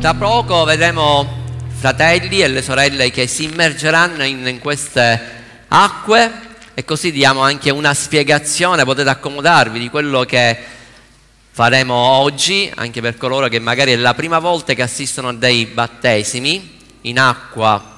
Tra poco vedremo fratelli e le sorelle che si immergeranno in, in queste acque e così diamo anche una spiegazione, potete accomodarvi di quello che faremo oggi, anche per coloro che magari è la prima volta che assistono a dei battesimi in acqua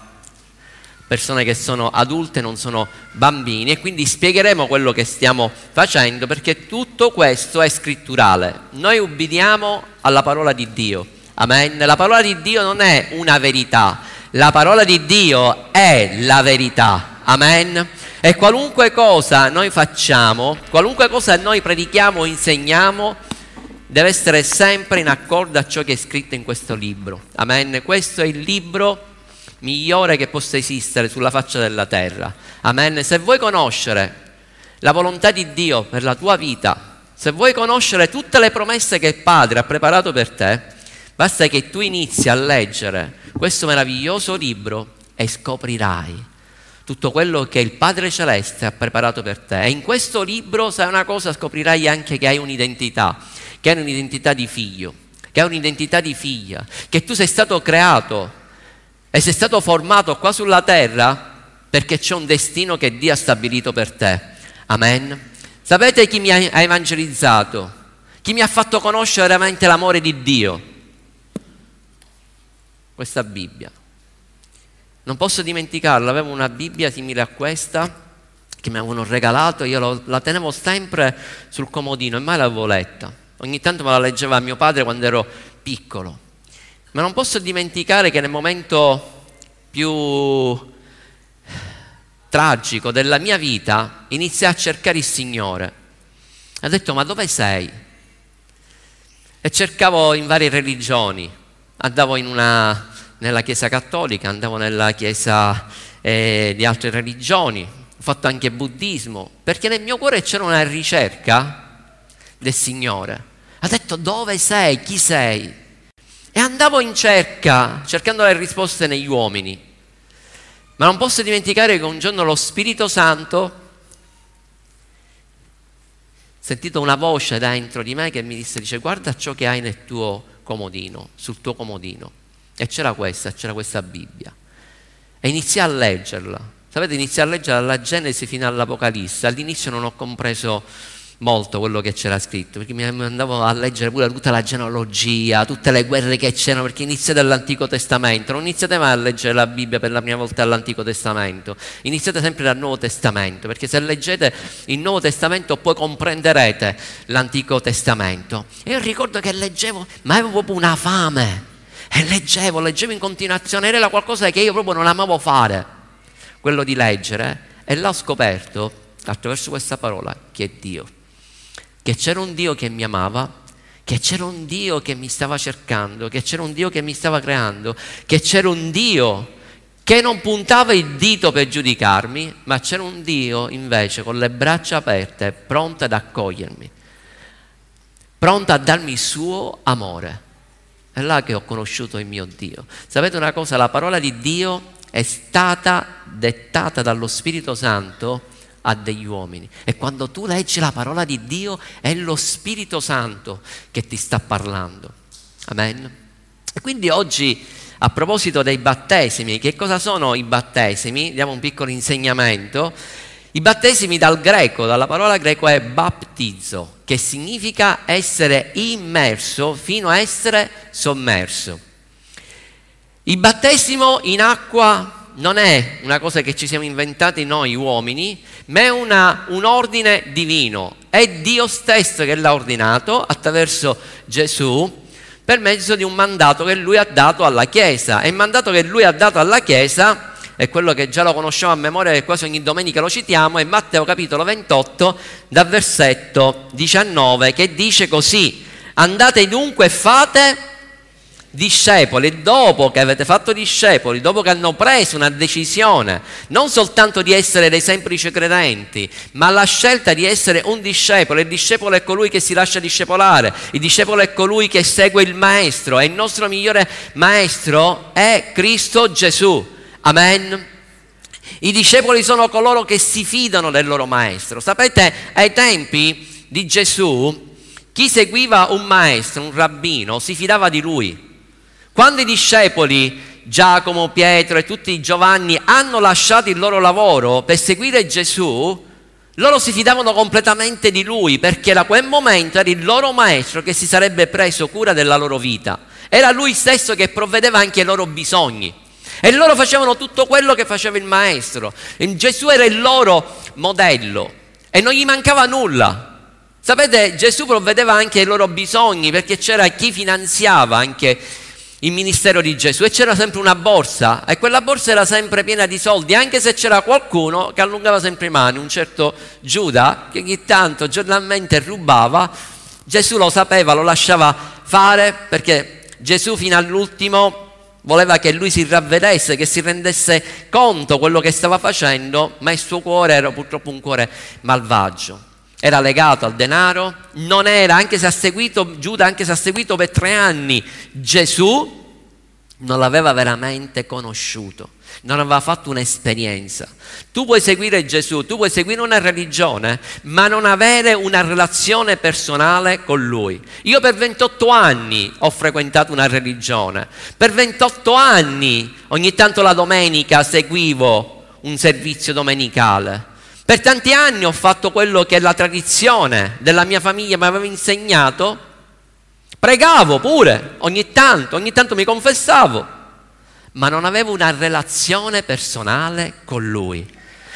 persone che sono adulte, non sono bambini e quindi spiegheremo quello che stiamo facendo perché tutto questo è scritturale. Noi ubbidiamo alla parola di Dio. Amen. La parola di Dio non è una verità, la parola di Dio è la verità. Amen. E qualunque cosa noi facciamo, qualunque cosa noi predichiamo o insegniamo, deve essere sempre in accordo a ciò che è scritto in questo libro. Amen. Questo è il libro migliore che possa esistere sulla faccia della terra. Amen. Se vuoi conoscere la volontà di Dio per la tua vita, se vuoi conoscere tutte le promesse che il Padre ha preparato per te, basta che tu inizi a leggere questo meraviglioso libro e scoprirai tutto quello che il Padre Celeste ha preparato per te. E in questo libro, sai una cosa, scoprirai anche che hai un'identità, che hai un'identità di figlio, che hai un'identità di figlia, che tu sei stato creato e sei stato formato qua sulla terra perché c'è un destino che Dio ha stabilito per te. Amen. Sapete chi mi ha evangelizzato? Chi mi ha fatto conoscere veramente l'amore di Dio? Questa Bibbia. Non posso dimenticarla, avevo una Bibbia simile a questa che mi avevano regalato, io la tenevo sempre sul comodino e mai l'avevo letta. Ogni tanto me la leggeva mio padre quando ero piccolo. Ma non posso dimenticare che nel momento più tragico della mia vita iniziai a cercare il Signore. Ha detto, ma dove sei? E cercavo in varie religioni. Andavo una, nella Chiesa cattolica, andavo nella Chiesa eh, di altre religioni, ho fatto anche buddismo, perché nel mio cuore c'era una ricerca del Signore. Ha detto, dove sei? Chi sei? E andavo in cerca, cercando le risposte negli uomini. Ma non posso dimenticare che un giorno lo Spirito Santo, sentito una voce dentro di me che mi disse, dice, guarda ciò che hai nel tuo comodino, sul tuo comodino. E c'era questa, c'era questa Bibbia. E iniziai a leggerla. Sapete, iniziai a leggere dalla Genesi fino all'Apocalisse. All'inizio non ho compreso molto quello che c'era scritto, perché mi andavo a leggere pure tutta la genealogia, tutte le guerre che c'erano, perché iniziate dall'Antico Testamento, non iniziate mai a leggere la Bibbia per la prima volta dall'Antico Testamento, iniziate sempre dal Nuovo Testamento, perché se leggete il Nuovo Testamento poi comprenderete l'Antico Testamento. E io ricordo che leggevo, ma avevo proprio una fame, e leggevo, leggevo in continuazione, era qualcosa che io proprio non amavo fare, quello di leggere, e l'ho scoperto attraverso questa parola, che è Dio che c'era un Dio che mi amava, che c'era un Dio che mi stava cercando, che c'era un Dio che mi stava creando, che c'era un Dio che non puntava il dito per giudicarmi, ma c'era un Dio invece con le braccia aperte, pronto ad accogliermi, pronto a darmi il suo amore. È là che ho conosciuto il mio Dio. Sapete una cosa? La parola di Dio è stata dettata dallo Spirito Santo a degli uomini. E quando tu leggi la parola di Dio è lo Spirito Santo che ti sta parlando. Amen. E quindi oggi, a proposito dei battesimi, che cosa sono i battesimi? Diamo un piccolo insegnamento. I battesimi dal greco, dalla parola greco è baptizzo, che significa essere immerso fino a essere sommerso. Il battesimo in acqua non è una cosa che ci siamo inventati noi uomini, ma è una, un ordine divino. È Dio stesso che l'ha ordinato attraverso Gesù per mezzo di un mandato che lui ha dato alla Chiesa. E il mandato che lui ha dato alla Chiesa è quello che già lo conosciamo a memoria e quasi ogni domenica lo citiamo, è Matteo capitolo 28 dal versetto 19 che dice così, andate dunque e fate discepoli, dopo che avete fatto discepoli, dopo che hanno preso una decisione, non soltanto di essere dei semplici credenti, ma la scelta di essere un discepolo, il discepolo è colui che si lascia discepolare, il discepolo è colui che segue il maestro e il nostro migliore maestro è Cristo Gesù. Amen. I discepoli sono coloro che si fidano del loro maestro. Sapete, ai tempi di Gesù, chi seguiva un maestro, un rabbino, si fidava di lui Quando i discepoli, Giacomo, Pietro e tutti i Giovanni, hanno lasciato il loro lavoro per seguire Gesù, loro si fidavano completamente di lui perché da quel momento era il loro maestro che si sarebbe preso cura della loro vita. Era lui stesso che provvedeva anche ai loro bisogni. E loro facevano tutto quello che faceva il maestro. E Gesù era il loro modello e non gli mancava nulla. Sapete, Gesù provvedeva anche ai loro bisogni perché c'era chi finanziava anche il ministero di Gesù e c'era sempre una borsa e quella borsa era sempre piena di soldi, anche se c'era qualcuno che allungava sempre le mani, un certo Giuda che ogni tanto giornalmente rubava, Gesù lo sapeva, lo lasciava fare perché Gesù fino all'ultimo voleva che lui si ravvedesse, che si rendesse conto quello che stava facendo, ma il suo cuore era purtroppo un cuore malvagio. Era legato al denaro, non era, anche se ha seguito Giuda, anche se ha seguito per tre anni Gesù, non l'aveva veramente conosciuto, non aveva fatto un'esperienza. Tu puoi seguire Gesù, tu puoi seguire una religione, ma non avere una relazione personale con Lui. Io per 28 anni ho frequentato una religione, per 28 anni ogni tanto la domenica seguivo un servizio domenicale. Per tanti anni ho fatto quello che la tradizione della mia famiglia mi aveva insegnato Pregavo pure, ogni tanto, ogni tanto mi confessavo, ma non avevo una relazione personale con Lui.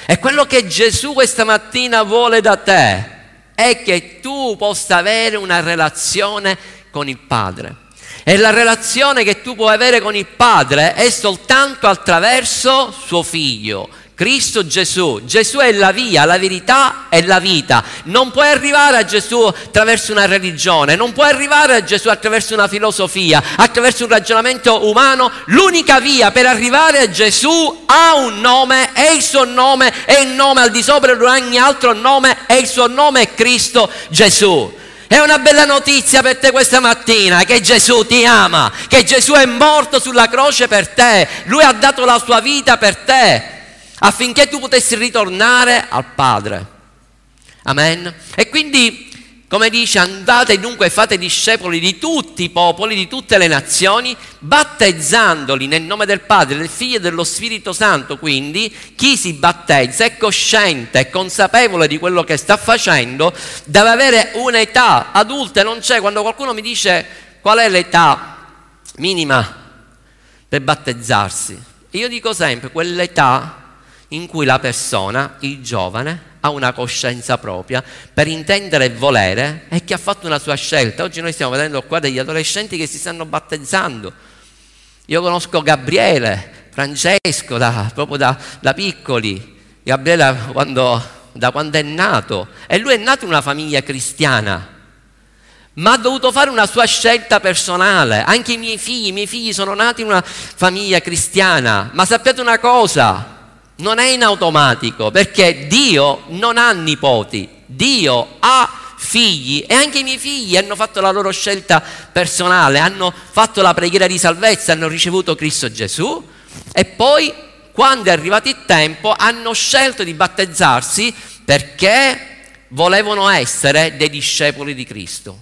E quello che Gesù questa mattina vuole da te è che tu possa avere una relazione con il Padre. E la relazione che tu puoi avere con il Padre è soltanto attraverso suo figlio, Cristo Gesù. Gesù è la via, la verità e la vita. Non puoi arrivare a Gesù attraverso una religione, non puoi arrivare a Gesù attraverso una filosofia, attraverso un ragionamento umano. L'unica via per arrivare a Gesù ha un nome e il suo nome è il nome al di sopra di ogni altro nome e il suo nome è Cristo Gesù. È una bella notizia per te questa mattina che Gesù ti ama, che Gesù è morto sulla croce per te, lui ha dato la sua vita per te affinché tu potessi ritornare al Padre. Amen. E quindi, come dice, andate dunque e fate discepoli di tutti i popoli, di tutte le nazioni, battezzandoli nel nome del Padre, del Figlio e dello Spirito Santo. Quindi chi si battezza è cosciente, è consapevole di quello che sta facendo, deve avere un'età adulta, non c'è. Quando qualcuno mi dice qual è l'età minima per battezzarsi, io dico sempre quell'età in cui la persona, il giovane, ha una coscienza propria per intendere e volere e che ha fatto una sua scelta. Oggi noi stiamo vedendo qua degli adolescenti che si stanno battezzando. Io conosco Gabriele, Francesco, da, proprio da, da piccoli. Gabriele quando, da quando è nato. E lui è nato in una famiglia cristiana ma ha dovuto fare una sua scelta personale. Anche i miei figli, i miei figli sono nati in una famiglia cristiana, ma sappiate una cosa, non è in automatico perché Dio non ha nipoti, Dio ha figli e anche i miei figli hanno fatto la loro scelta personale, hanno fatto la preghiera di salvezza, hanno ricevuto Cristo Gesù e poi quando è arrivato il tempo hanno scelto di battezzarsi perché volevano essere dei discepoli di Cristo.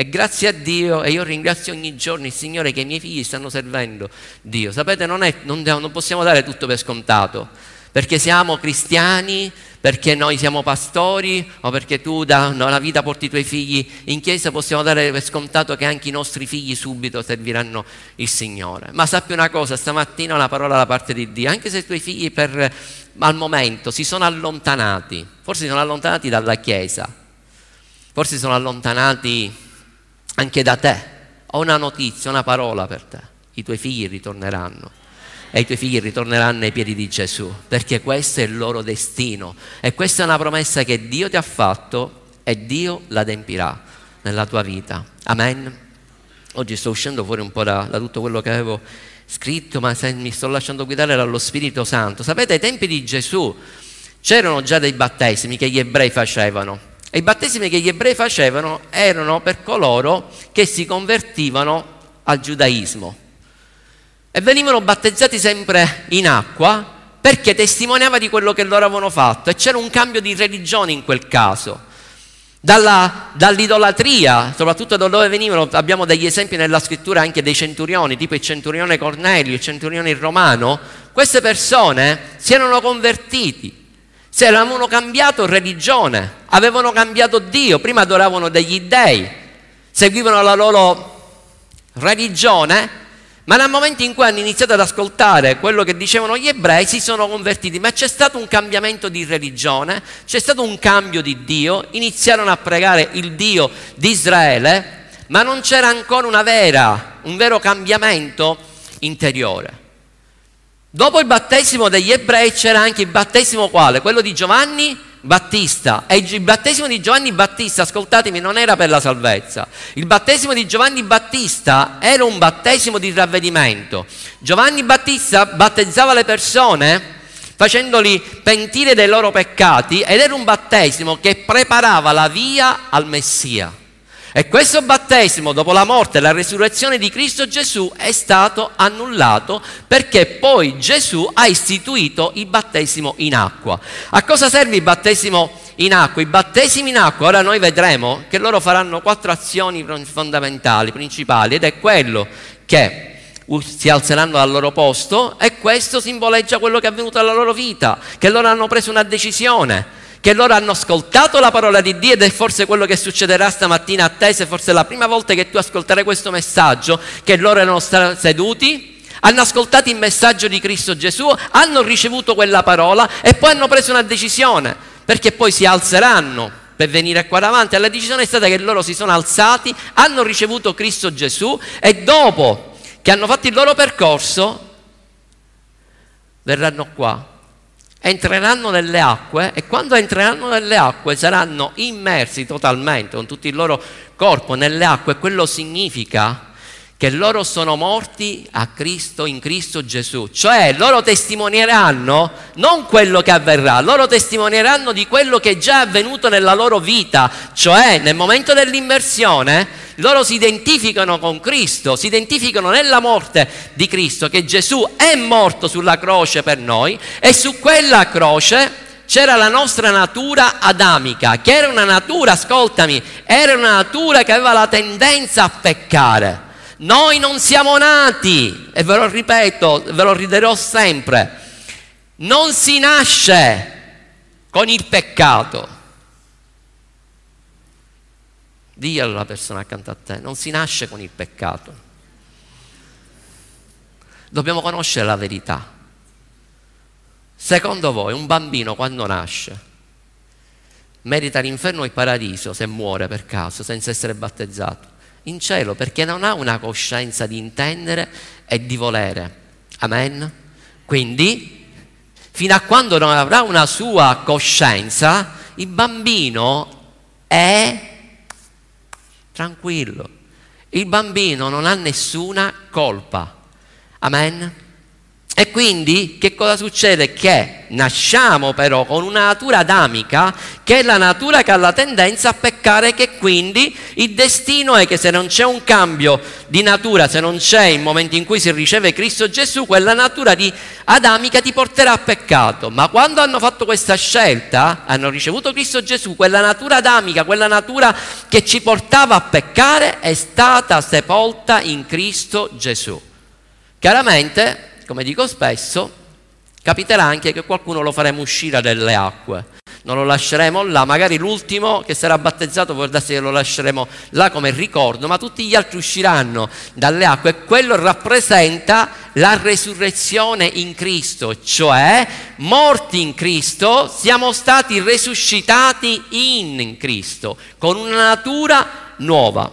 E grazie a Dio, e io ringrazio ogni giorno il Signore che i miei figli stanno servendo Dio. Sapete, non, è, non, non possiamo dare tutto per scontato, perché siamo cristiani, perché noi siamo pastori o perché tu da una vita porti i tuoi figli in chiesa, possiamo dare per scontato che anche i nostri figli subito serviranno il Signore. Ma sappi una cosa, stamattina una parola da parte di Dio, anche se i tuoi figli per, al momento si sono allontanati, forse si sono allontanati dalla chiesa, forse si sono allontanati anche da te. Ho una notizia, una parola per te. I tuoi figli ritorneranno e i tuoi figli ritorneranno ai piedi di Gesù, perché questo è il loro destino e questa è una promessa che Dio ti ha fatto e Dio l'adempirà nella tua vita. Amen. Oggi sto uscendo fuori un po' da, da tutto quello che avevo scritto, ma mi sto lasciando guidare dallo Spirito Santo. Sapete, ai tempi di Gesù c'erano già dei battesimi che gli ebrei facevano. E i battesimi che gli ebrei facevano erano per coloro che si convertivano al giudaismo. E venivano battezzati sempre in acqua perché testimoniava di quello che loro avevano fatto e c'era un cambio di religione in quel caso. dalla, dall'idolatria, soprattutto da dove venivano, abbiamo degli esempi nella scrittura anche dei centurioni, tipo il centurione Cornelio, il centurione romano, queste persone si erano convertiti, si erano cambiato religione, avevano cambiato Dio, prima adoravano degli dei, seguivano la loro religione, ma nel momento in cui hanno iniziato ad ascoltare quello che dicevano gli ebrei, si sono convertiti, ma c'è stato un cambiamento di religione, c'è stato un cambio di Dio, iniziarono a pregare il Dio di Israele, ma non c'era ancora vera, un vero cambiamento interiore. Dopo il battesimo degli ebrei c'era anche il battesimo quale? Quello di Giovanni Battista. E il battesimo di Giovanni Battista, ascoltatemi, non era per la salvezza. Il battesimo di Giovanni Battista era un battesimo di ravvedimento. Giovanni Battista battezzava le persone facendoli pentire dei loro peccati ed era un battesimo che preparava la via al Messia. E questo battesimo, dopo la morte e la resurrezione di Cristo Gesù, è stato annullato perché poi Gesù ha istituito il battesimo in acqua. A cosa serve il battesimo in acqua? I battesimi in acqua, ora noi vedremo che loro faranno quattro azioni fondamentali, principali, ed è quello che si alzeranno dal loro posto e questo simboleggia quello che è avvenuto nella loro vita, che loro hanno preso una decisione che loro hanno ascoltato la parola di Dio ed è forse quello che succederà stamattina a te, se forse è la prima volta che tu ascolterai questo messaggio, che loro erano seduti, hanno ascoltato il messaggio di Cristo Gesù, hanno ricevuto quella parola e poi hanno preso una decisione, perché poi si alzeranno per venire qua davanti. La decisione è stata che loro si sono alzati, hanno ricevuto Cristo Gesù e dopo che hanno fatto il loro percorso, verranno qua entreranno nelle acque e quando entreranno nelle acque saranno immersi totalmente con tutto il loro corpo nelle acque. Quello significa che loro sono morti a Cristo, in Cristo Gesù, cioè loro testimonieranno non quello che avverrà, loro testimonieranno di quello che è già avvenuto nella loro vita, cioè nel momento dell'immersione loro si identificano con Cristo, si identificano nella morte di Cristo, che Gesù è morto sulla croce per noi e su quella croce c'era la nostra natura adamica, che era una natura, ascoltami, era una natura che aveva la tendenza a peccare. Noi non siamo nati, e ve lo ripeto, ve lo riderò sempre, non si nasce con il peccato. Diglielo alla persona accanto a te, non si nasce con il peccato. Dobbiamo conoscere la verità. Secondo voi un bambino quando nasce merita l'inferno o il paradiso se muore per caso senza essere battezzato? In cielo perché non ha una coscienza di intendere e di volere. Amen? Quindi, fino a quando non avrà una sua coscienza, il bambino è tranquillo. Il bambino non ha nessuna colpa. Amen? E quindi che cosa succede? Che nasciamo però con una natura adamica, che è la natura che ha la tendenza a peccare, che quindi il destino è che se non c'è un cambio di natura, se non c'è il momento in cui si riceve Cristo Gesù, quella natura di adamica ti porterà a peccato. Ma quando hanno fatto questa scelta, hanno ricevuto Cristo Gesù, quella natura adamica, quella natura che ci portava a peccare, è stata sepolta in Cristo Gesù. Chiaramente come dico spesso, capiterà anche che qualcuno lo faremo uscire dalle acque. Non lo lasceremo là, magari l'ultimo che sarà battezzato può darsi che lo lasceremo là come ricordo, ma tutti gli altri usciranno dalle acque e quello rappresenta la resurrezione in Cristo, cioè morti in Cristo, siamo stati resuscitati in Cristo, con una natura nuova.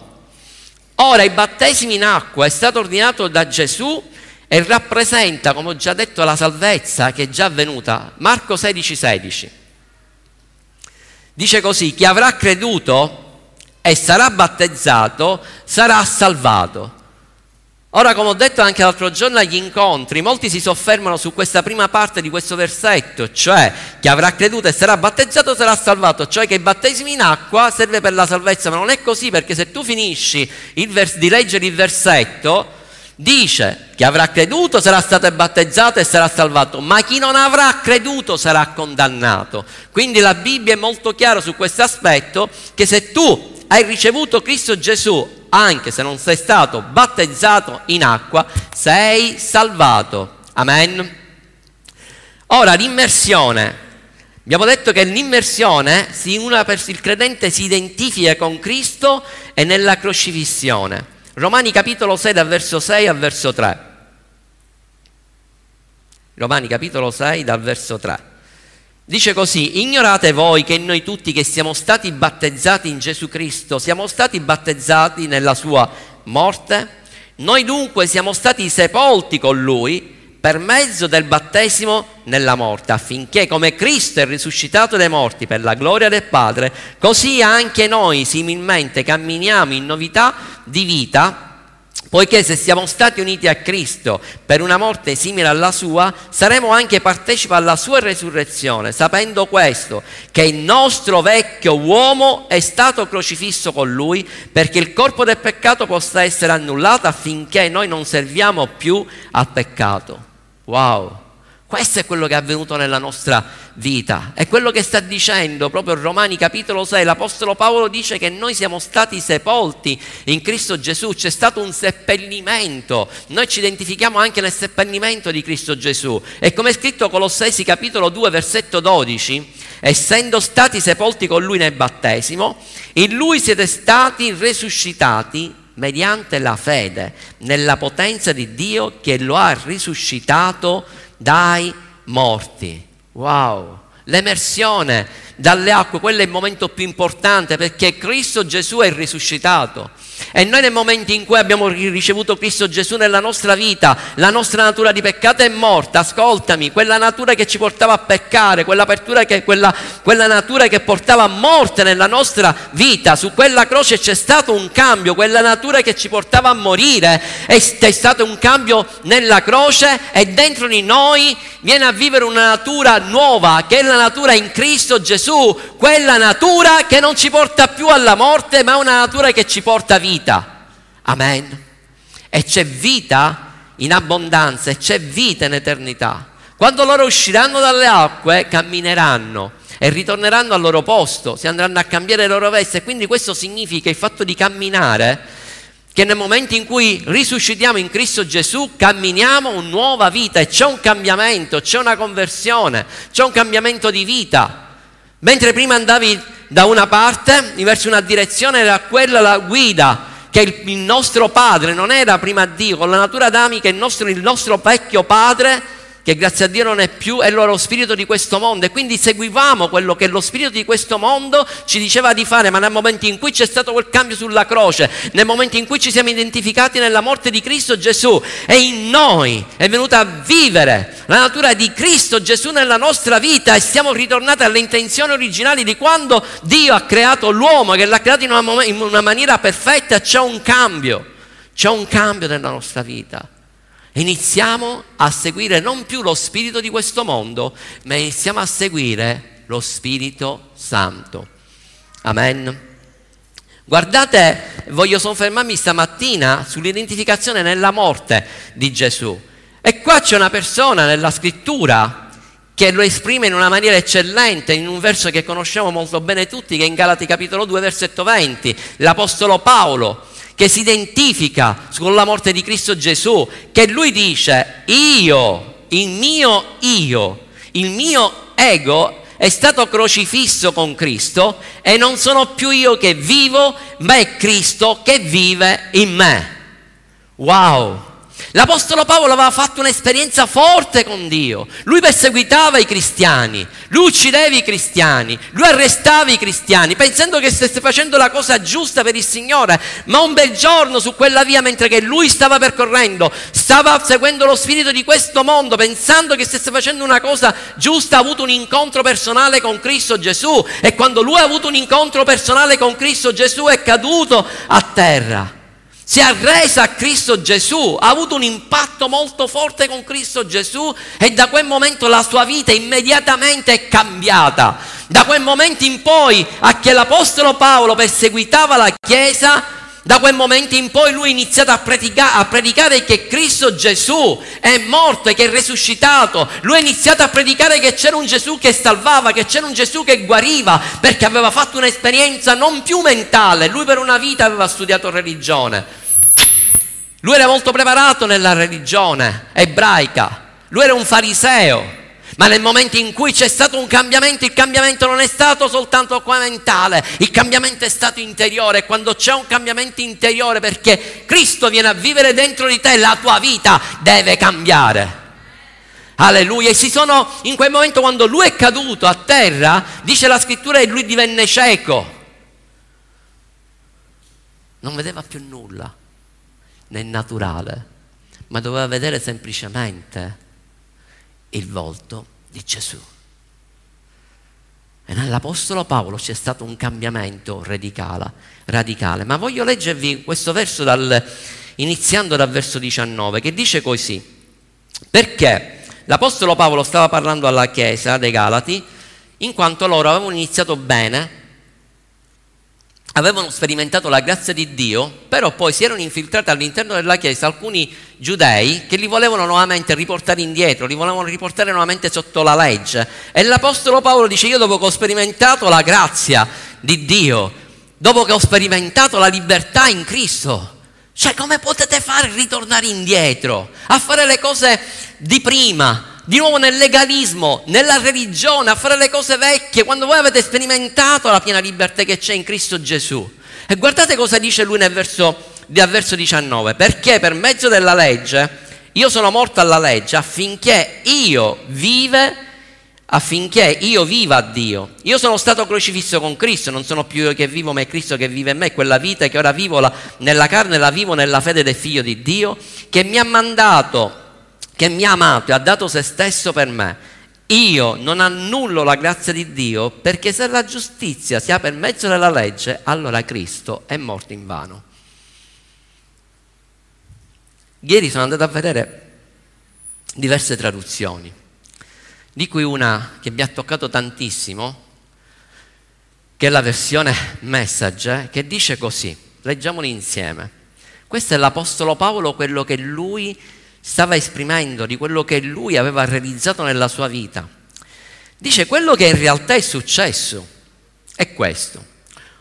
Ora il battesimo in acqua è stato ordinato da Gesù e rappresenta, come ho già detto, la salvezza che è già avvenuta. Marco 16, 16. Dice così, chi avrà creduto e sarà battezzato sarà salvato. Ora, come ho detto anche l'altro giorno agli incontri, molti si soffermano su questa prima parte di questo versetto, cioè chi avrà creduto e sarà battezzato sarà salvato, cioè che il battesimo in acqua serve per la salvezza, ma non è così perché se tu finisci vers- di leggere il versetto, Dice che avrà creduto sarà stato battezzato e sarà salvato, ma chi non avrà creduto sarà condannato. Quindi la Bibbia è molto chiara su questo aspetto che se tu hai ricevuto Cristo Gesù, anche se non sei stato battezzato in acqua, sei salvato. Amen. Ora l'immersione. Abbiamo detto che l'immersione, il credente si identifica con Cristo e nella crocifissione. Romani capitolo 6 dal verso 6 al verso 3. Romani capitolo 6 dal verso 3. Dice così, ignorate voi che noi tutti che siamo stati battezzati in Gesù Cristo, siamo stati battezzati nella sua morte? Noi dunque siamo stati sepolti con lui per mezzo del battesimo nella morte, affinché come Cristo è risuscitato dai morti per la gloria del Padre, così anche noi similmente camminiamo in novità di vita Poiché se siamo stati uniti a Cristo per una morte simile alla sua, saremo anche partecipi alla sua resurrezione, sapendo questo, che il nostro vecchio uomo è stato crocifisso con lui, perché il corpo del peccato possa essere annullato affinché noi non serviamo più al peccato. Wow! Questo è quello che è avvenuto nella nostra vita. È quello che sta dicendo proprio Romani capitolo 6. L'Apostolo Paolo dice che noi siamo stati sepolti in Cristo Gesù. C'è stato un seppellimento. Noi ci identifichiamo anche nel seppellimento di Cristo Gesù. E come è scritto Colossesi capitolo 2 versetto 12, essendo stati sepolti con Lui nel battesimo, in Lui siete stati risuscitati mediante la fede nella potenza di Dio che lo ha risuscitato dai morti. Wow! L'emersione dalle acque, quello è il momento più importante perché Cristo Gesù è risuscitato. E noi nel momento in cui abbiamo ricevuto Cristo Gesù nella nostra vita, la nostra natura di peccato è morta, ascoltami, quella natura che ci portava a peccare, quella, che, quella, quella natura che portava a morte nella nostra vita, su quella croce c'è stato un cambio, quella natura che ci portava a morire è, è stato un cambio nella croce e dentro di noi viene a vivere una natura nuova, che è la natura in Cristo Gesù, quella natura che non ci porta più alla morte, ma una natura che ci porta a vita. Amen. E c'è vita in abbondanza e c'è vita in eternità. Quando loro usciranno dalle acque, cammineranno e ritorneranno al loro posto, si andranno a cambiare le loro vesti. E quindi questo significa il fatto di camminare, che nel momento in cui risuscitiamo in Cristo Gesù, camminiamo una nuova vita e c'è un cambiamento, c'è una conversione, c'è un cambiamento di vita. Mentre prima andavi da una parte verso una direzione, era quella la guida che il, nostro padre non era prima Dio, con la natura adamica il nostro, il nostro vecchio padre che grazie a Dio non è più, è lo spirito di questo mondo. E quindi seguivamo quello che lo spirito di questo mondo ci diceva di fare, ma nel momento in cui c'è stato quel cambio sulla croce, nel momento in cui ci siamo identificati nella morte di Cristo Gesù e in noi è venuta a vivere la natura di Cristo Gesù nella nostra vita e siamo ritornati alle intenzioni originali di quando Dio ha creato l'uomo, che l'ha creato in una, in una maniera perfetta, c'è un cambio, c'è un cambio nella nostra vita iniziamo a seguire non più lo spirito di questo mondo, ma iniziamo a seguire lo Spirito Santo. Amen. Guardate, voglio soffermarmi stamattina sull'identificazione nella morte di Gesù. E qua c'è una persona nella scrittura che lo esprime in una maniera eccellente, in un verso che conosciamo molto bene tutti, che è in Galati capitolo 2, versetto 20, l'Apostolo Paolo che si identifica con la morte di Cristo Gesù, che lui dice, io, il mio io, il mio ego è stato crocifisso con Cristo e non sono più io che vivo, ma è Cristo che vive in me. Wow! L'Apostolo Paolo aveva fatto un'esperienza forte con Dio. Lui perseguitava i cristiani, lui uccideva i cristiani, lui arrestava i cristiani, pensando che stesse facendo la cosa giusta per il Signore. Ma un bel giorno su quella via, mentre che lui stava percorrendo, stava seguendo lo spirito di questo mondo, pensando che stesse facendo una cosa giusta, ha avuto un incontro personale con Cristo Gesù. E quando lui ha avuto un incontro personale con Cristo Gesù è caduto a terra si è arresa a Cristo Gesù, ha avuto un impatto molto forte con Cristo Gesù e da quel momento la sua vita immediatamente è cambiata. Da quel momento in poi a che l'Apostolo Paolo perseguitava la Chiesa, Da quel momento in poi lui ha iniziato a, predica- a, predicare che Cristo Gesù è morto e che è risuscitato. Lui ha iniziato a predicare che c'era un Gesù che salvava, che c'era un Gesù che guariva, perché aveva fatto un'esperienza non più mentale. Lui per una vita aveva studiato religione. Lui era molto preparato nella religione ebraica. Lui era un fariseo. Ma nel momento in cui c'è stato un cambiamento, il cambiamento non è stato soltanto qua mentale, il cambiamento è stato interiore. Quando c'è un cambiamento interiore, perché Cristo viene a vivere dentro di te, la tua vita deve cambiare. Alleluia. E si sono, in quel momento quando lui è caduto a terra, dice la scrittura che lui divenne cieco. Non vedeva più nulla nel naturale, ma doveva vedere semplicemente il volto di Gesù. E nell'Apostolo Paolo c'è stato un cambiamento radicale, radicale. Ma voglio leggervi questo verso dal, iniziando dal verso 19 che dice così. Perché l'Apostolo Paolo stava parlando alla Chiesa dei Galati in quanto loro avevano iniziato bene avevano sperimentato la grazia di Dio, però poi si erano infiltrati all'interno della Chiesa alcuni giudei che li volevano nuovamente riportare indietro, li volevano riportare nuovamente sotto la legge. E l'Apostolo Paolo dice, io dopo che ho sperimentato la grazia di Dio, dopo che ho sperimentato la libertà in Cristo, cioè come potete fare ritornare indietro, a fare le cose di prima? Di nuovo nel legalismo, nella religione, a fare le cose vecchie, quando voi avete sperimentato la piena libertà che c'è in Cristo Gesù. E guardate cosa dice lui nel verso, nel verso 19, perché per mezzo della legge io sono morto alla legge affinché io vive affinché io viva a Dio. Io sono stato crocifisso con Cristo, non sono più io che vivo, ma è Cristo che vive in me. Quella vita che ora vivo la, nella carne la vivo nella fede del Figlio di Dio, che mi ha mandato che mi ha amato e ha dato se stesso per me. Io non annullo la grazia di Dio perché se la giustizia sia per mezzo della legge, allora Cristo è morto in vano. Ieri sono andato a vedere diverse traduzioni, di cui una che mi ha toccato tantissimo, che è la versione message, che dice così, leggiamoli insieme. Questo è l'Apostolo Paolo, quello che lui stava esprimendo di quello che lui aveva realizzato nella sua vita. Dice quello che in realtà è successo è questo.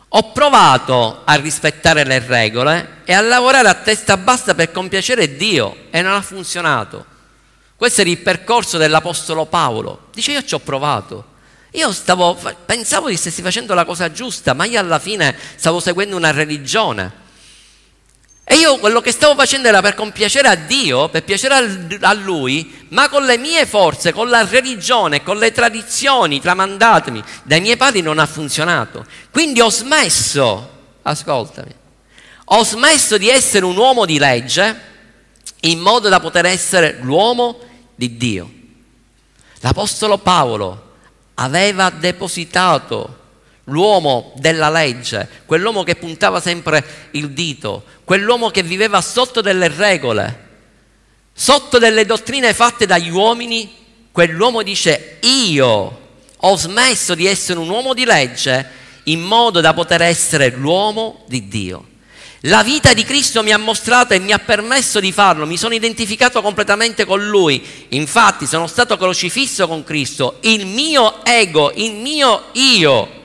Ho provato a rispettare le regole e a lavorare a testa bassa per compiacere Dio e non ha funzionato. Questo era il percorso dell'Apostolo Paolo. Dice io ci ho provato. Io stavo, pensavo di stessi facendo la cosa giusta, ma io alla fine stavo seguendo una religione e io quello che stavo facendo era per compiacere a Dio, per piacere a Lui, ma con le mie forze, con la religione, con le tradizioni tramandatemi dai miei padri non ha funzionato. Quindi ho smesso, ascoltami, ho smesso di essere un uomo di legge in modo da poter essere l'uomo di Dio. L'Apostolo Paolo aveva depositato l'uomo della legge, quell'uomo che puntava sempre il dito, quell'uomo che viveva sotto delle regole, sotto delle dottrine fatte dagli uomini, quell'uomo dice io ho smesso di essere un uomo di legge in modo da poter essere l'uomo di Dio. La vita di Cristo mi ha mostrato e mi ha permesso di farlo, mi sono identificato completamente con Lui, infatti sono stato crocifisso con Cristo, il mio ego, il mio io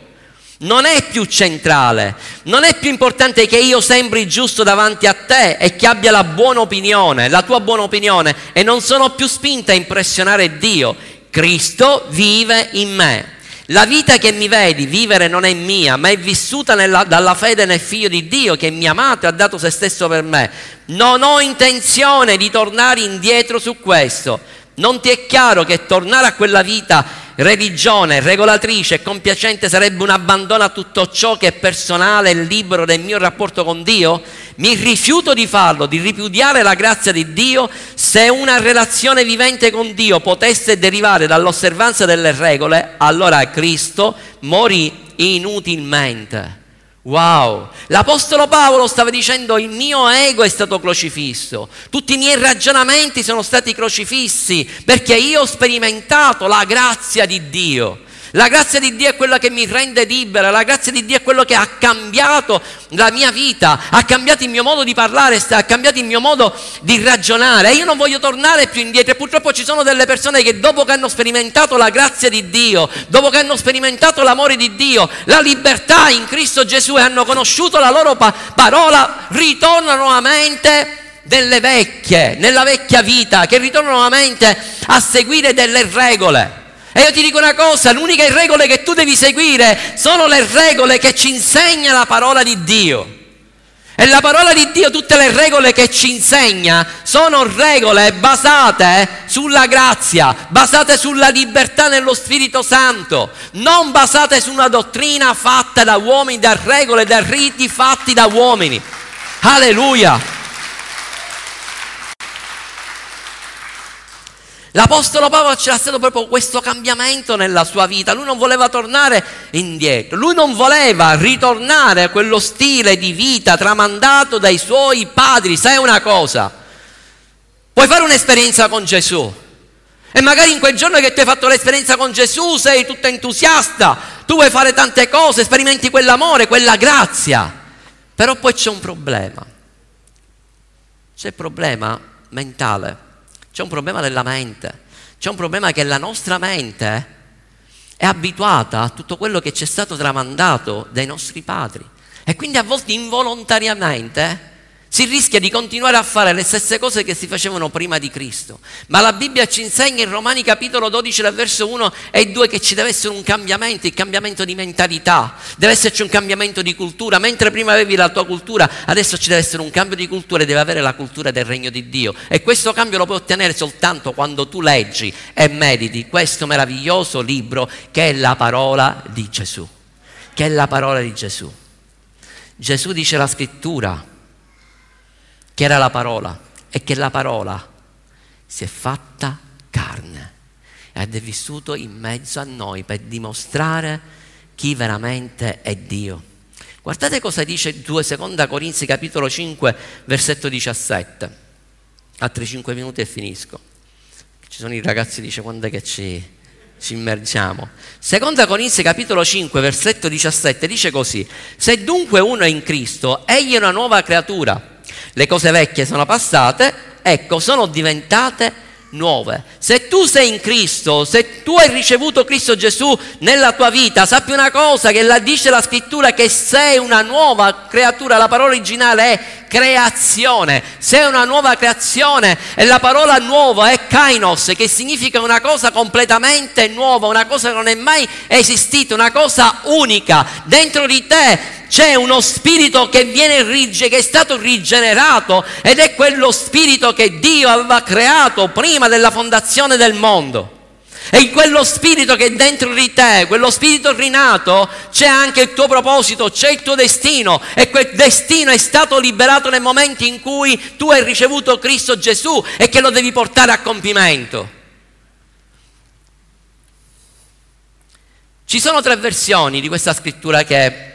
non è più centrale, non è più importante che io sembri giusto davanti a te e che abbia la buona opinione, la tua buona opinione e non sono più spinta a impressionare Dio. Cristo vive in me. La vita che mi vedi vivere non è mia, ma è vissuta nella, dalla fede nel Figlio di Dio che mi ha amato e ha dato se stesso per me. Non ho intenzione di tornare indietro su questo. Non ti è chiaro che tornare a quella vita religione regolatrice e compiacente sarebbe un abbandono a tutto ciò che è personale e libero del mio rapporto con Dio? Mi rifiuto di farlo, di ripudiare la grazia di Dio se una relazione vivente con Dio potesse derivare dall'osservanza delle regole, allora Cristo morì inutilmente. Wow, l'Apostolo Paolo stava dicendo il mio ego è stato crocifisso, tutti i miei ragionamenti sono stati crocifissi perché io ho sperimentato la grazia di Dio. La grazia di Dio è quella che mi rende libera, la grazia di Dio è quello che ha cambiato la mia vita, ha cambiato il mio modo di parlare, ha cambiato il mio modo di ragionare. E io non voglio tornare più indietro. E purtroppo ci sono delle persone che dopo che hanno sperimentato la grazia di Dio, dopo che hanno sperimentato l'amore di Dio, la libertà in Cristo Gesù e hanno conosciuto la loro pa- parola, ritornano nuovamente delle vecchie, nella vecchia vita, che ritornano nuovamente a seguire delle regole. E io ti dico una cosa, l'unica regole che tu devi seguire sono le regole che ci insegna la parola di Dio. E la parola di Dio, tutte le regole che ci insegna, sono regole basate sulla grazia, basate sulla libertà nello Spirito Santo, non basate su una dottrina fatta da uomini, da regole, da riti fatti da uomini. Alleluia! L'Apostolo Paolo c'era stato proprio questo cambiamento nella sua vita, lui non voleva tornare indietro, lui non voleva ritornare a quello stile di vita tramandato dai suoi padri. Sai una cosa? Puoi fare un'esperienza con Gesù. E magari in quel giorno che tu hai fatto l'esperienza con Gesù sei tutto entusiasta, tu vuoi fare tante cose, sperimenti quell'amore, quella grazia, però poi c'è un problema, c'è il problema mentale c'è un problema della mente, c'è un problema che la nostra mente è abituata a tutto quello che ci è stato tramandato dai nostri padri. E quindi a volte involontariamente si rischia di continuare a fare le stesse cose che si facevano prima di Cristo. Ma la Bibbia ci insegna in Romani capitolo 12, verso 1 e 2 che ci deve essere un cambiamento, il cambiamento di mentalità, deve esserci un cambiamento di cultura. Mentre prima avevi la tua cultura, adesso ci deve essere un cambio di cultura e deve avere la cultura del regno di Dio. E questo cambio lo puoi ottenere soltanto quando tu leggi e mediti questo meraviglioso libro che è la parola di Gesù. Che è la parola di Gesù. Gesù dice la scrittura che era la parola e che la parola si è fatta carne ed è vissuto in mezzo a noi per dimostrare chi veramente è Dio. Guardate cosa dice 2 Corinzi capitolo 5 versetto 17. Altri 5 minuti e finisco. Ci sono i ragazzi dice quando è che ci, ci immergiamo. Seconda Corinzi capitolo 5 versetto 17 dice così: Se dunque uno è in Cristo, egli è una nuova creatura le cose vecchie sono passate, ecco, sono diventate nuove. Se tu sei in Cristo, se tu hai ricevuto Cristo Gesù nella tua vita, sappi una cosa che la dice la scrittura che sei una nuova creatura, la parola originale è creazione, sei una nuova creazione. E la parola nuovo è kainos che significa una cosa completamente nuova, una cosa che non è mai esistita, una cosa unica. Dentro di te c'è uno spirito che, viene, che è stato rigenerato ed è quello spirito che Dio aveva creato prima della fondazione del mondo. E in quello spirito che è dentro di te, quello spirito rinato, c'è anche il tuo proposito, c'è il tuo destino e quel destino è stato liberato nel momento in cui tu hai ricevuto Cristo Gesù e che lo devi portare a compimento. Ci sono tre versioni di questa scrittura che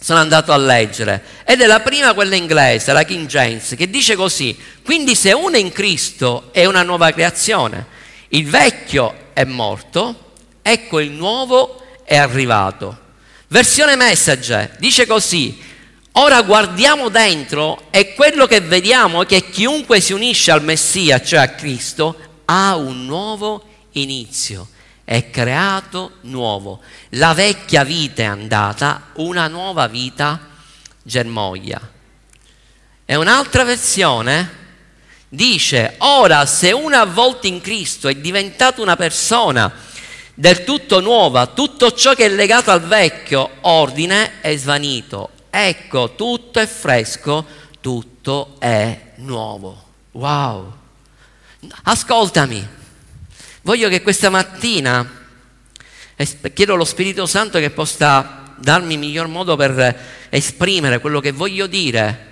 sono andato a leggere ed è la prima quella inglese, la King James, che dice così, quindi se uno è in Cristo è una nuova creazione, il vecchio è morto, ecco il nuovo è arrivato. Versione message dice così, ora guardiamo dentro e quello che vediamo è che chiunque si unisce al Messia, cioè a Cristo, ha un nuovo inizio è creato nuovo. La vecchia vita è andata, una nuova vita germoglia. E un'altra versione dice, ora se una a volte in Cristo è diventata una persona del tutto nuova, tutto ciò che è legato al vecchio ordine è svanito. Ecco, tutto è fresco, tutto è nuovo. Wow! Ascoltami, Voglio che questa mattina chiedo allo Spirito Santo che possa darmi il miglior modo per esprimere quello che voglio dire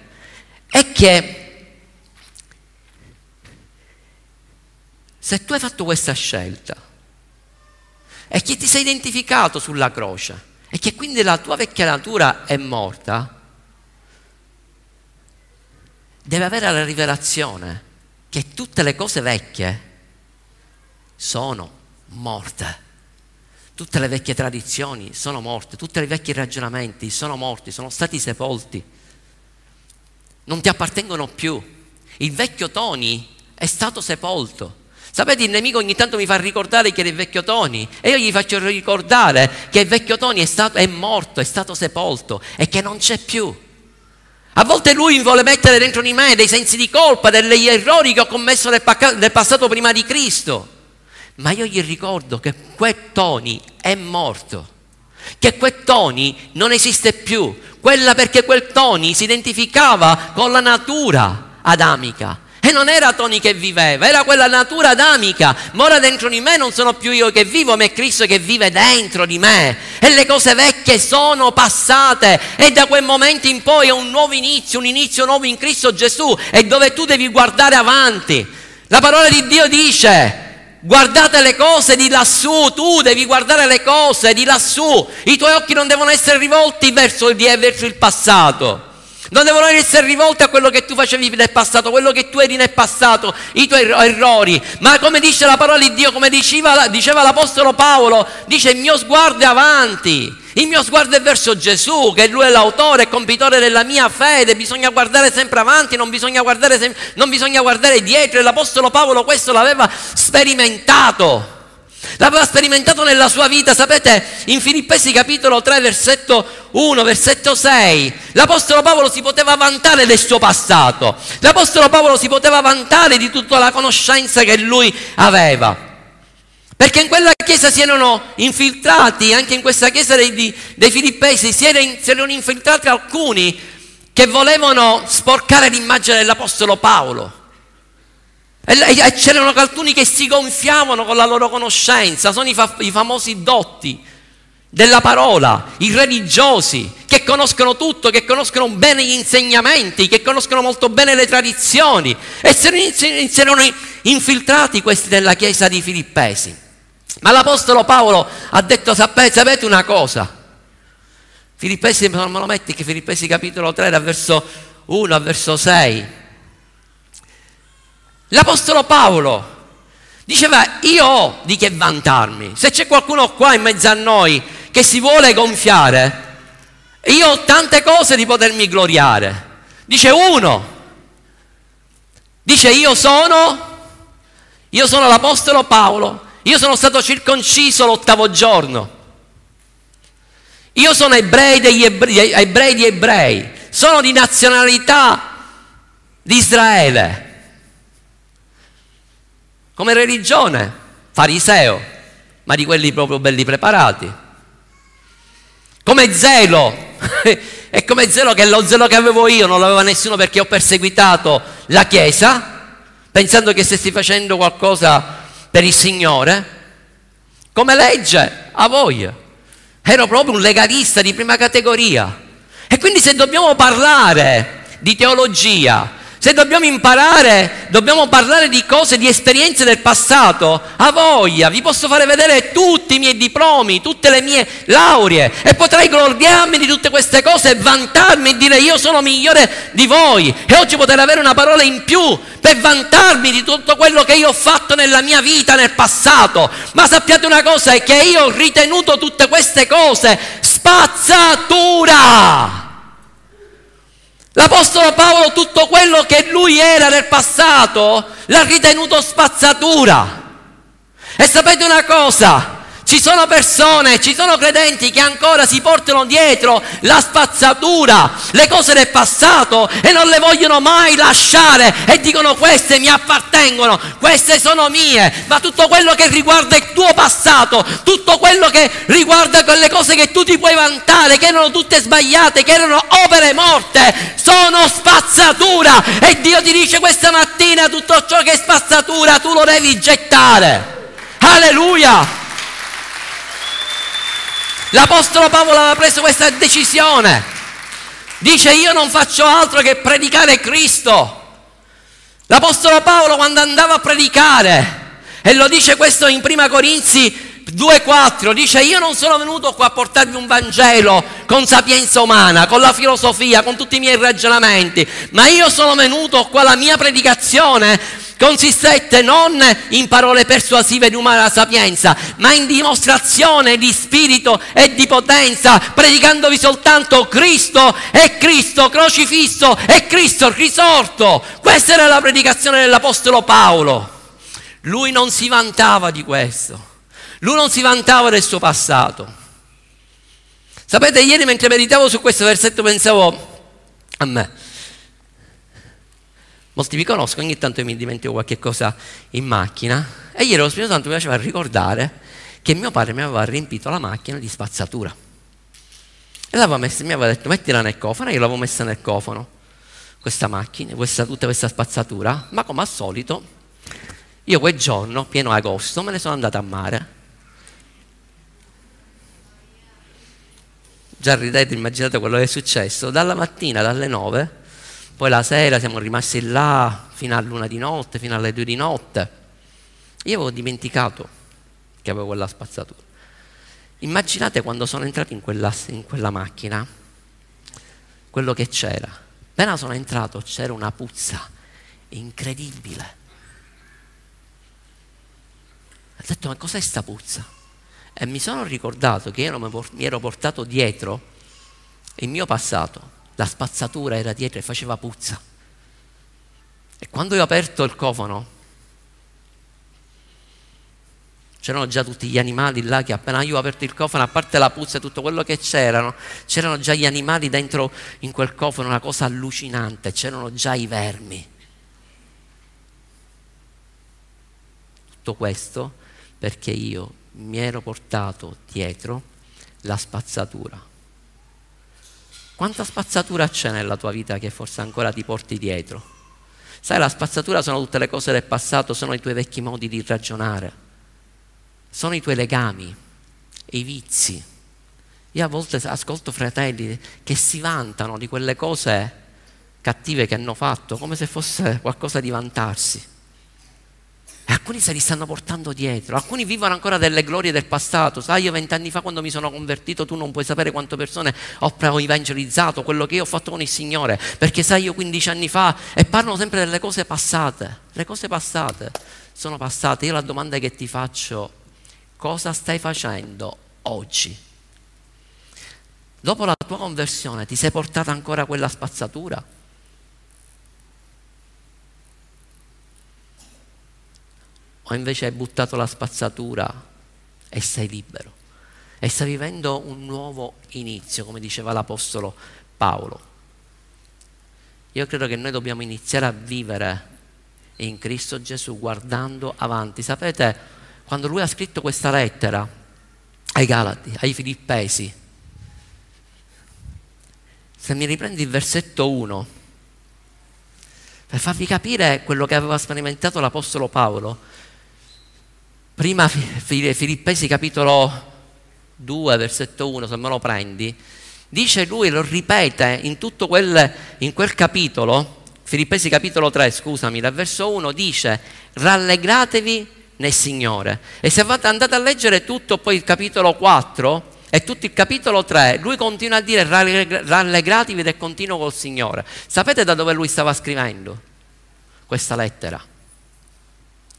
è che se tu hai fatto questa scelta e che ti sei identificato sulla croce e che quindi la tua vecchia natura è morta, deve avere la rivelazione che tutte le cose vecchie sono morte. Tutte le vecchie tradizioni sono morte, tutti i vecchi ragionamenti sono morti, sono stati sepolti. Non ti appartengono più. Il vecchio Tony è stato sepolto. Sapete, il nemico ogni tanto mi fa ricordare che era il vecchio Tony e io gli faccio ricordare che il vecchio Tony è, stato, è morto, è stato sepolto e che non c'è più. A volte lui vuole mettere dentro di me dei sensi di colpa, degli errori che ho commesso nel, passato prima di Cristo. Ma io gli ricordo che quel Tony è morto, che quel Tony non esiste più, quella perché quel Tony si identificava con la natura adamica e non era Tony che viveva, era quella natura adamica. Ma ora dentro di me non sono più io che vivo, ma è Cristo che vive dentro di me. E le cose vecchie sono passate. E da quel momento in poi è un nuovo inizio, un inizio nuovo in Cristo Gesù. E dove tu devi guardare avanti. La parola di Dio dice. Guardate le cose di lassù, tu devi guardare le cose di lassù. I tuoi occhi non devono essere rivolti verso il passato. Non devono essere rivolti a quello che tu facevi nel passato, quello che tu eri nel passato, i tuoi errori. Ma come dice la parola di Dio, come diceva, diceva l'Apostolo Paolo, dice il mio sguardo è avanti. Il mio sguardo è verso Gesù, che Lui è l'autore e compitore della mia fede. Bisogna guardare sempre avanti, non bisogna guardare, sem- non bisogna guardare dietro. E l'Apostolo Paolo questo l'aveva sperimentato. L'aveva sperimentato nella sua vita, sapete, in Filippesi capitolo 3, versetto 1, versetto 6, l'Apostolo Paolo si poteva vantare del suo passato, l'Apostolo Paolo si poteva vantare di tutta la conoscenza che lui aveva. Perché in quella chiesa si erano infiltrati, anche in questa chiesa dei, dei Filippesi, si erano infiltrati alcuni che volevano sporcare l'immagine dell'Apostolo Paolo. E c'erano alcuni che si gonfiavano con la loro conoscenza, sono i, fa- i famosi dotti della parola, i religiosi che conoscono tutto, che conoscono bene gli insegnamenti, che conoscono molto bene le tradizioni e si erano infiltrati questi nella chiesa di Filippesi. Ma l'Apostolo Paolo ha detto, sapete, una cosa? Filippesi, me lo metti che Filippesi capitolo 3 da verso 1 a verso 6 L'Apostolo Paolo diceva io ho di che vantarmi. Se c'è qualcuno qua in mezzo a noi che si vuole gonfiare, io ho tante cose di potermi gloriare. Dice uno, dice io sono, io sono l'Apostolo Paolo, io sono stato circonciso l'ottavo giorno. Io sono ebrei degli ebrei, ebrei di ebrei, sono di nazionalità di Israele come religione, fariseo, ma di quelli proprio belli preparati. Come zelo, e come zelo che lo zelo che avevo io non l'aveva nessuno perché ho perseguitato la Chiesa, pensando che stessi facendo qualcosa per il Signore. Come legge, a voi. Ero proprio un legalista di prima categoria. E quindi se dobbiamo parlare di teologia, se dobbiamo imparare, dobbiamo parlare di cose, di esperienze del passato, a voglia, vi posso fare vedere tutti i miei diplomi, tutte le mie lauree e potrei gloriarmi di tutte queste cose e vantarmi e dire io sono migliore di voi e oggi potrei avere una parola in più per vantarmi di tutto quello che io ho fatto nella mia vita nel passato. Ma sappiate una cosa, è che io ho ritenuto tutte queste cose spazzatura. L'Apostolo Paolo tutto quello che lui era nel passato l'ha ritenuto spazzatura. E sapete una cosa? Ci sono persone, ci sono credenti che ancora si portano dietro la spazzatura, le cose del passato e non le vogliono mai lasciare e dicono queste mi appartengono, queste sono mie, ma tutto quello che riguarda il tuo passato, tutto quello che riguarda quelle cose che tu ti puoi vantare, che erano tutte sbagliate, che erano opere morte, sono spazzatura e Dio ti dice questa mattina tutto ciò che è spazzatura tu lo devi gettare. Alleluia! L'Apostolo Paolo aveva preso questa decisione. Dice io non faccio altro che predicare Cristo. L'Apostolo Paolo quando andava a predicare, e lo dice questo in Prima Corinzi 2,4 dice io non sono venuto qua a portarvi un Vangelo con sapienza umana, con la filosofia, con tutti i miei ragionamenti, ma io sono venuto qua, la mia predicazione consistette non in parole persuasive di umana sapienza, ma in dimostrazione di spirito e di potenza, predicandovi soltanto Cristo e Cristo crocifisso e Cristo risorto. Questa era la predicazione dell'Apostolo Paolo. Lui non si vantava di questo, lui non si vantava del suo passato. Sapete, ieri mentre meditavo su questo versetto pensavo a me. Molti mi conoscono, ogni tanto mi dimentico qualche cosa in macchina. E ieri lo Spirito Santo mi faceva ricordare che mio padre mi aveva riempito la macchina di spazzatura. E l'aveva messa, mi aveva detto mettila nel cofano, e io l'avevo messa nel cofano, questa macchina, questa, tutta questa spazzatura. Ma come al solito, io quel giorno, pieno agosto, me ne sono andato a mare già ridete, immaginate quello che è successo, dalla mattina, dalle 9, poi la sera siamo rimasti là fino a luna di notte, fino alle 2 di notte. Io avevo dimenticato che avevo quella spazzatura. Immaginate quando sono entrato in quella, in quella macchina, quello che c'era. Appena sono entrato c'era una puzza incredibile. Ho detto, ma cos'è sta puzza? E mi sono ricordato che io mi ero portato dietro il mio passato, la spazzatura era dietro e faceva puzza. E quando io ho aperto il cofano, c'erano già tutti gli animali là che appena io ho aperto il cofano, a parte la puzza e tutto quello che c'erano, c'erano già gli animali dentro in quel cofano, una cosa allucinante, c'erano già i vermi. Tutto questo perché io mi ero portato dietro la spazzatura. Quanta spazzatura c'è nella tua vita che forse ancora ti porti dietro? Sai, la spazzatura sono tutte le cose del passato, sono i tuoi vecchi modi di ragionare, sono i tuoi legami, i vizi. Io a volte ascolto fratelli che si vantano di quelle cose cattive che hanno fatto, come se fosse qualcosa di vantarsi. E alcuni se li stanno portando dietro, alcuni vivono ancora delle glorie del passato. Sai, io vent'anni fa quando mi sono convertito, tu non puoi sapere quante persone ho evangelizzato, quello che io ho fatto con il Signore. Perché sai, io 15 anni fa, e parlano sempre delle cose passate. Le cose passate sono passate. Io la domanda che ti faccio, cosa stai facendo oggi? Dopo la tua conversione ti sei portata ancora quella spazzatura? O invece hai buttato la spazzatura e sei libero e stai vivendo un nuovo inizio, come diceva l'Apostolo Paolo. Io credo che noi dobbiamo iniziare a vivere in Cristo Gesù guardando avanti. Sapete, quando lui ha scritto questa lettera ai Galati, ai Filippesi, se mi riprendi il versetto 1, per farvi capire quello che aveva sperimentato l'Apostolo Paolo, prima Filippesi capitolo 2, versetto 1, se me lo prendi, dice lui, lo ripete in tutto quel, in quel capitolo, Filippesi capitolo 3, scusami, dal verso 1 dice rallegratevi nel Signore. E se andate a leggere tutto poi il capitolo 4 e tutto il capitolo 3, lui continua a dire rallegratevi del continuo col Signore. Sapete da dove lui stava scrivendo questa lettera?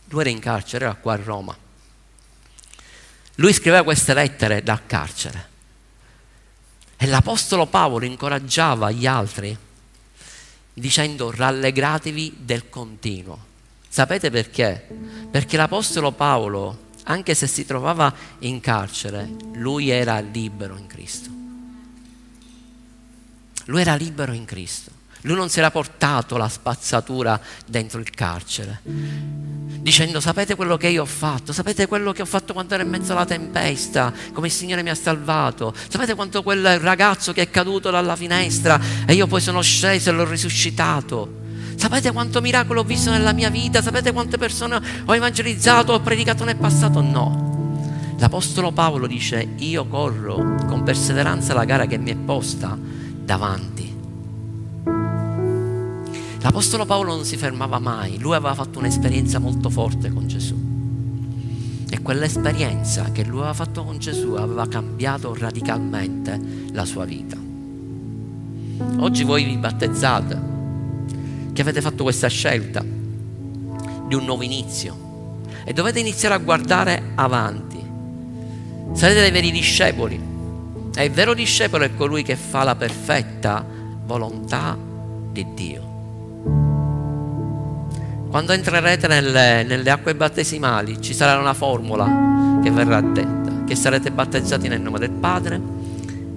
Lui era in carcere, era qua a Roma. Lui scriveva queste lettere dal carcere. E l'Apostolo Paolo incoraggiava gli altri dicendo rallegratevi del continuo. Sapete perché? Perché l'Apostolo Paolo, anche se si trovava in carcere, lui era libero in Cristo. Lui era libero in Cristo. Lui non si era portato la spazzatura dentro il carcere, dicendo sapete quello che io ho fatto, sapete quello che ho fatto quando ero in mezzo alla tempesta, come il Signore mi ha salvato, sapete quanto quel ragazzo che è caduto dalla finestra e io poi sono sceso e l'ho risuscitato. Sapete quanto miracolo ho visto nella mia vita? Sapete quante persone ho evangelizzato, ho predicato nel passato? No. L'Apostolo Paolo dice, io corro con perseveranza la gara che mi è posta davanti. L'Apostolo Paolo non si fermava mai, lui aveva fatto un'esperienza molto forte con Gesù. E quell'esperienza che lui aveva fatto con Gesù aveva cambiato radicalmente la sua vita. Oggi voi vi battezzate, che avete fatto questa scelta di un nuovo inizio e dovete iniziare a guardare avanti. Sarete dei veri discepoli. E il vero discepolo è colui che fa la perfetta volontà di Dio. Quando entrerete nelle, nelle acque battesimali ci sarà una formula che verrà detta, che sarete battezzati nel nome del Padre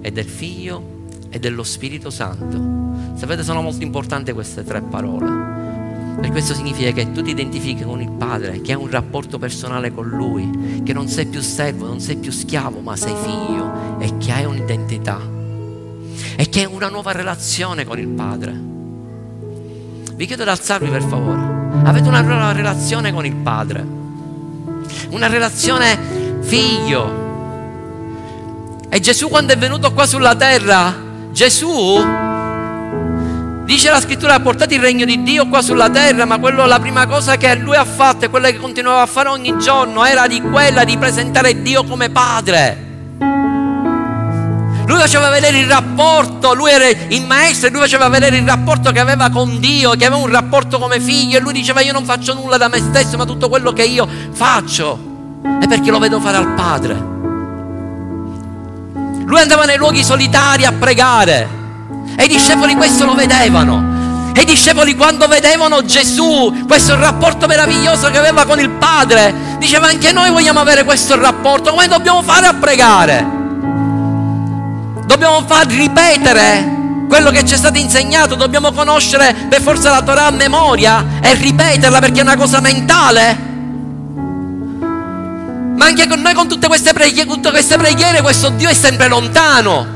e del Figlio e dello Spirito Santo. Sapete, sono molto importanti queste tre parole. E questo significa che tu ti identifichi con il Padre, che hai un rapporto personale con Lui, che non sei più servo, non sei più schiavo, ma sei figlio e che hai un'identità e che hai una nuova relazione con il Padre. Vi chiedo di alzarvi per favore. Avete una relazione con il Padre, una relazione figlio. E Gesù quando è venuto qua sulla terra, Gesù Dice la scrittura ha portato il regno di Dio qua sulla terra, ma quello, la prima cosa che lui ha fatto e quella che continuava a fare ogni giorno era di quella di presentare Dio come padre. Lui faceva vedere il rapporto, lui era il maestro e lui faceva vedere il rapporto che aveva con Dio, che aveva un rapporto come figlio e lui diceva io non faccio nulla da me stesso, ma tutto quello che io faccio è perché lo vedo fare al Padre. Lui andava nei luoghi solitari a pregare. E i discepoli questo lo vedevano. E i discepoli quando vedevano Gesù, questo rapporto meraviglioso che aveva con il Padre, diceva anche noi vogliamo avere questo rapporto, come dobbiamo fare a pregare? Dobbiamo far ripetere quello che ci è stato insegnato, dobbiamo conoscere per forza la Torah a memoria e ripeterla perché è una cosa mentale. Ma anche con noi con tutte queste preghiere, tutte queste preghiere questo Dio è sempre lontano.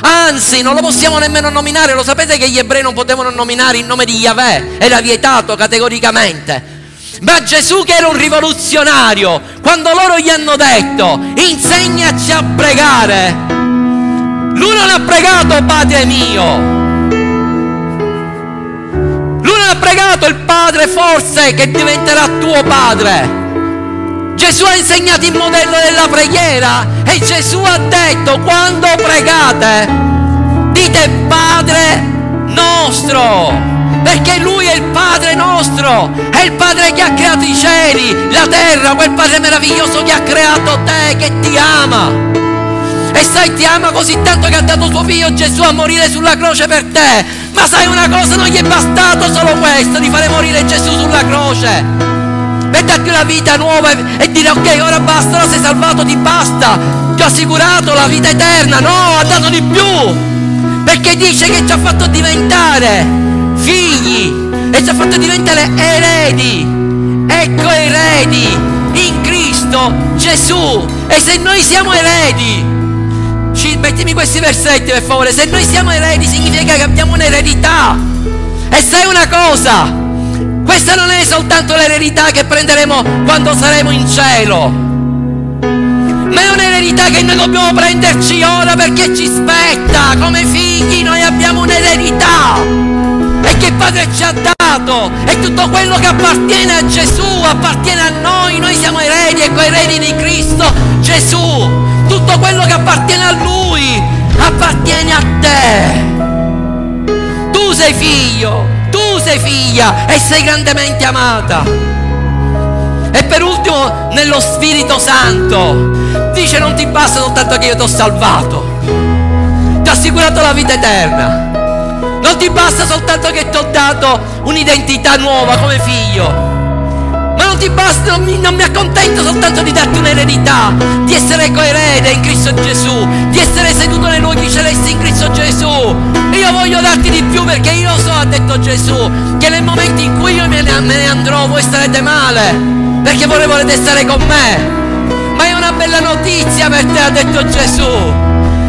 Anzi, non lo possiamo nemmeno nominare. Lo sapete che gli ebrei non potevano nominare il nome di Yahweh, era vietato categoricamente. Ma Gesù che era un rivoluzionario, quando loro gli hanno detto insegnaci a pregare, lui non ha pregato Padre mio. Lui non ha pregato il Padre forse che diventerà tuo Padre. Gesù ha insegnato il modello della preghiera e Gesù ha detto quando pregate dite Padre nostro perché Lui è il Padre nostro, è il Padre che ha creato i cieli, la terra, quel Padre meraviglioso che ha creato te, che ti ama. E sai, ti ama così tanto che ha dato suo figlio Gesù a morire sulla croce per te. Ma sai una cosa, non gli è bastato solo questo, di fare morire Gesù sulla croce. Per darti una vita nuova e dire ok ora basta, ora sei salvato, ti basta, ti ho assicurato la vita eterna, no, ha dato di più, perché dice che ci ha fatto diventare figli e ci ha fatto diventare eredi, ecco eredi in Cristo Gesù. E se noi siamo eredi, ci, mettimi questi versetti per favore, se noi siamo eredi significa che abbiamo un'eredità e sai una cosa, questa non è soltanto l'eredità che prenderemo quando saremo in cielo, ma è un'eredità che noi dobbiamo prenderci ora perché ci spetta. Come figli noi abbiamo un'eredità e che Padre ci ha dato e tutto quello che appartiene a Gesù appartiene a noi. Noi siamo eredi e coeredi di Cristo Gesù. Tutto quello che appartiene a Lui appartiene a te. Tu sei figlio tu sei figlia e sei grandemente amata. E per ultimo, nello Spirito Santo, dice non ti basta soltanto che io ti ho salvato, ti ho assicurato la vita eterna. Non ti basta soltanto che ti ho dato un'identità nuova come figlio. Ma non ti basta, non mi, non mi accontento soltanto di darti un'eredità, di essere coerede in Cristo Gesù, di essere seduto nei luoghi celesti in Cristo Gesù. Io voglio darti di più perché io so, ha detto Gesù, che nel momento in cui io me ne, me ne andrò voi starete male, perché voi volete stare con me. Ma è una bella notizia per te, ha detto Gesù,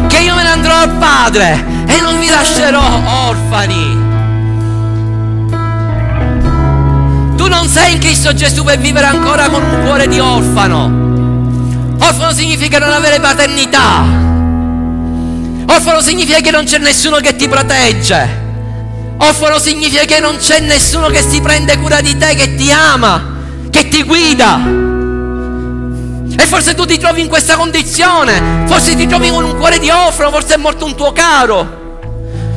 che io me ne andrò al Padre e non vi lascerò orfani. Non sei in Cristo Gesù per vivere ancora con un cuore di orfano. Orfano significa non avere paternità. Orfano significa che non c'è nessuno che ti protegge. Orfano significa che non c'è nessuno che si prende cura di te, che ti ama, che ti guida. E forse tu ti trovi in questa condizione, forse ti trovi con un cuore di orfano, forse è morto un tuo caro.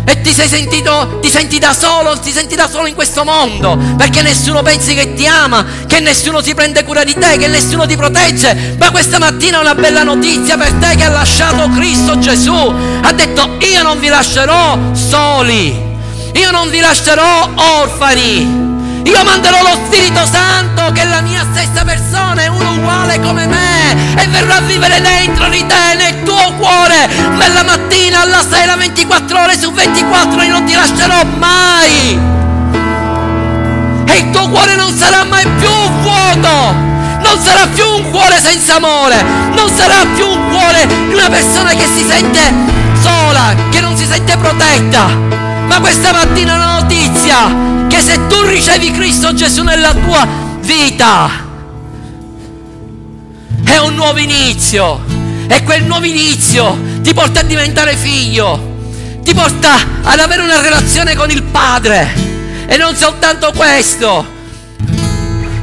E ti sei sentito, ti senti da solo, ti senti da solo in questo mondo, perché nessuno pensi che ti ama, che nessuno si prende cura di te, che nessuno ti protegge. Ma questa mattina è una bella notizia per te che ha lasciato Cristo Gesù. Ha detto io non vi lascerò soli, io non vi lascerò orfani. Io manderò lo Spirito Santo che è la mia stessa persona, è uno uguale come me e verrà a vivere dentro di te, nel tuo cuore, nella mattina, alla sera, 24 ore su 24, io non ti lascerò mai. E il tuo cuore non sarà mai più vuoto, non sarà più un cuore senza amore, non sarà più un cuore di una persona che si sente sola, che non si sente protetta. Ma questa mattina una notizia che se tu ricevi Cristo Gesù nella tua vita è un nuovo inizio. E quel nuovo inizio ti porta a diventare figlio, ti porta ad avere una relazione con il Padre. E non soltanto questo,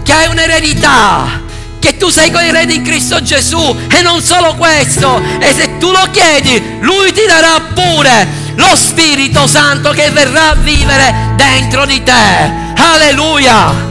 che hai un'eredità, che tu sei coerente in Cristo Gesù. E non solo questo, e se tu lo chiedi, Lui ti darà pure lo Spirito Santo che verrà a vivere dentro di te. Alleluia!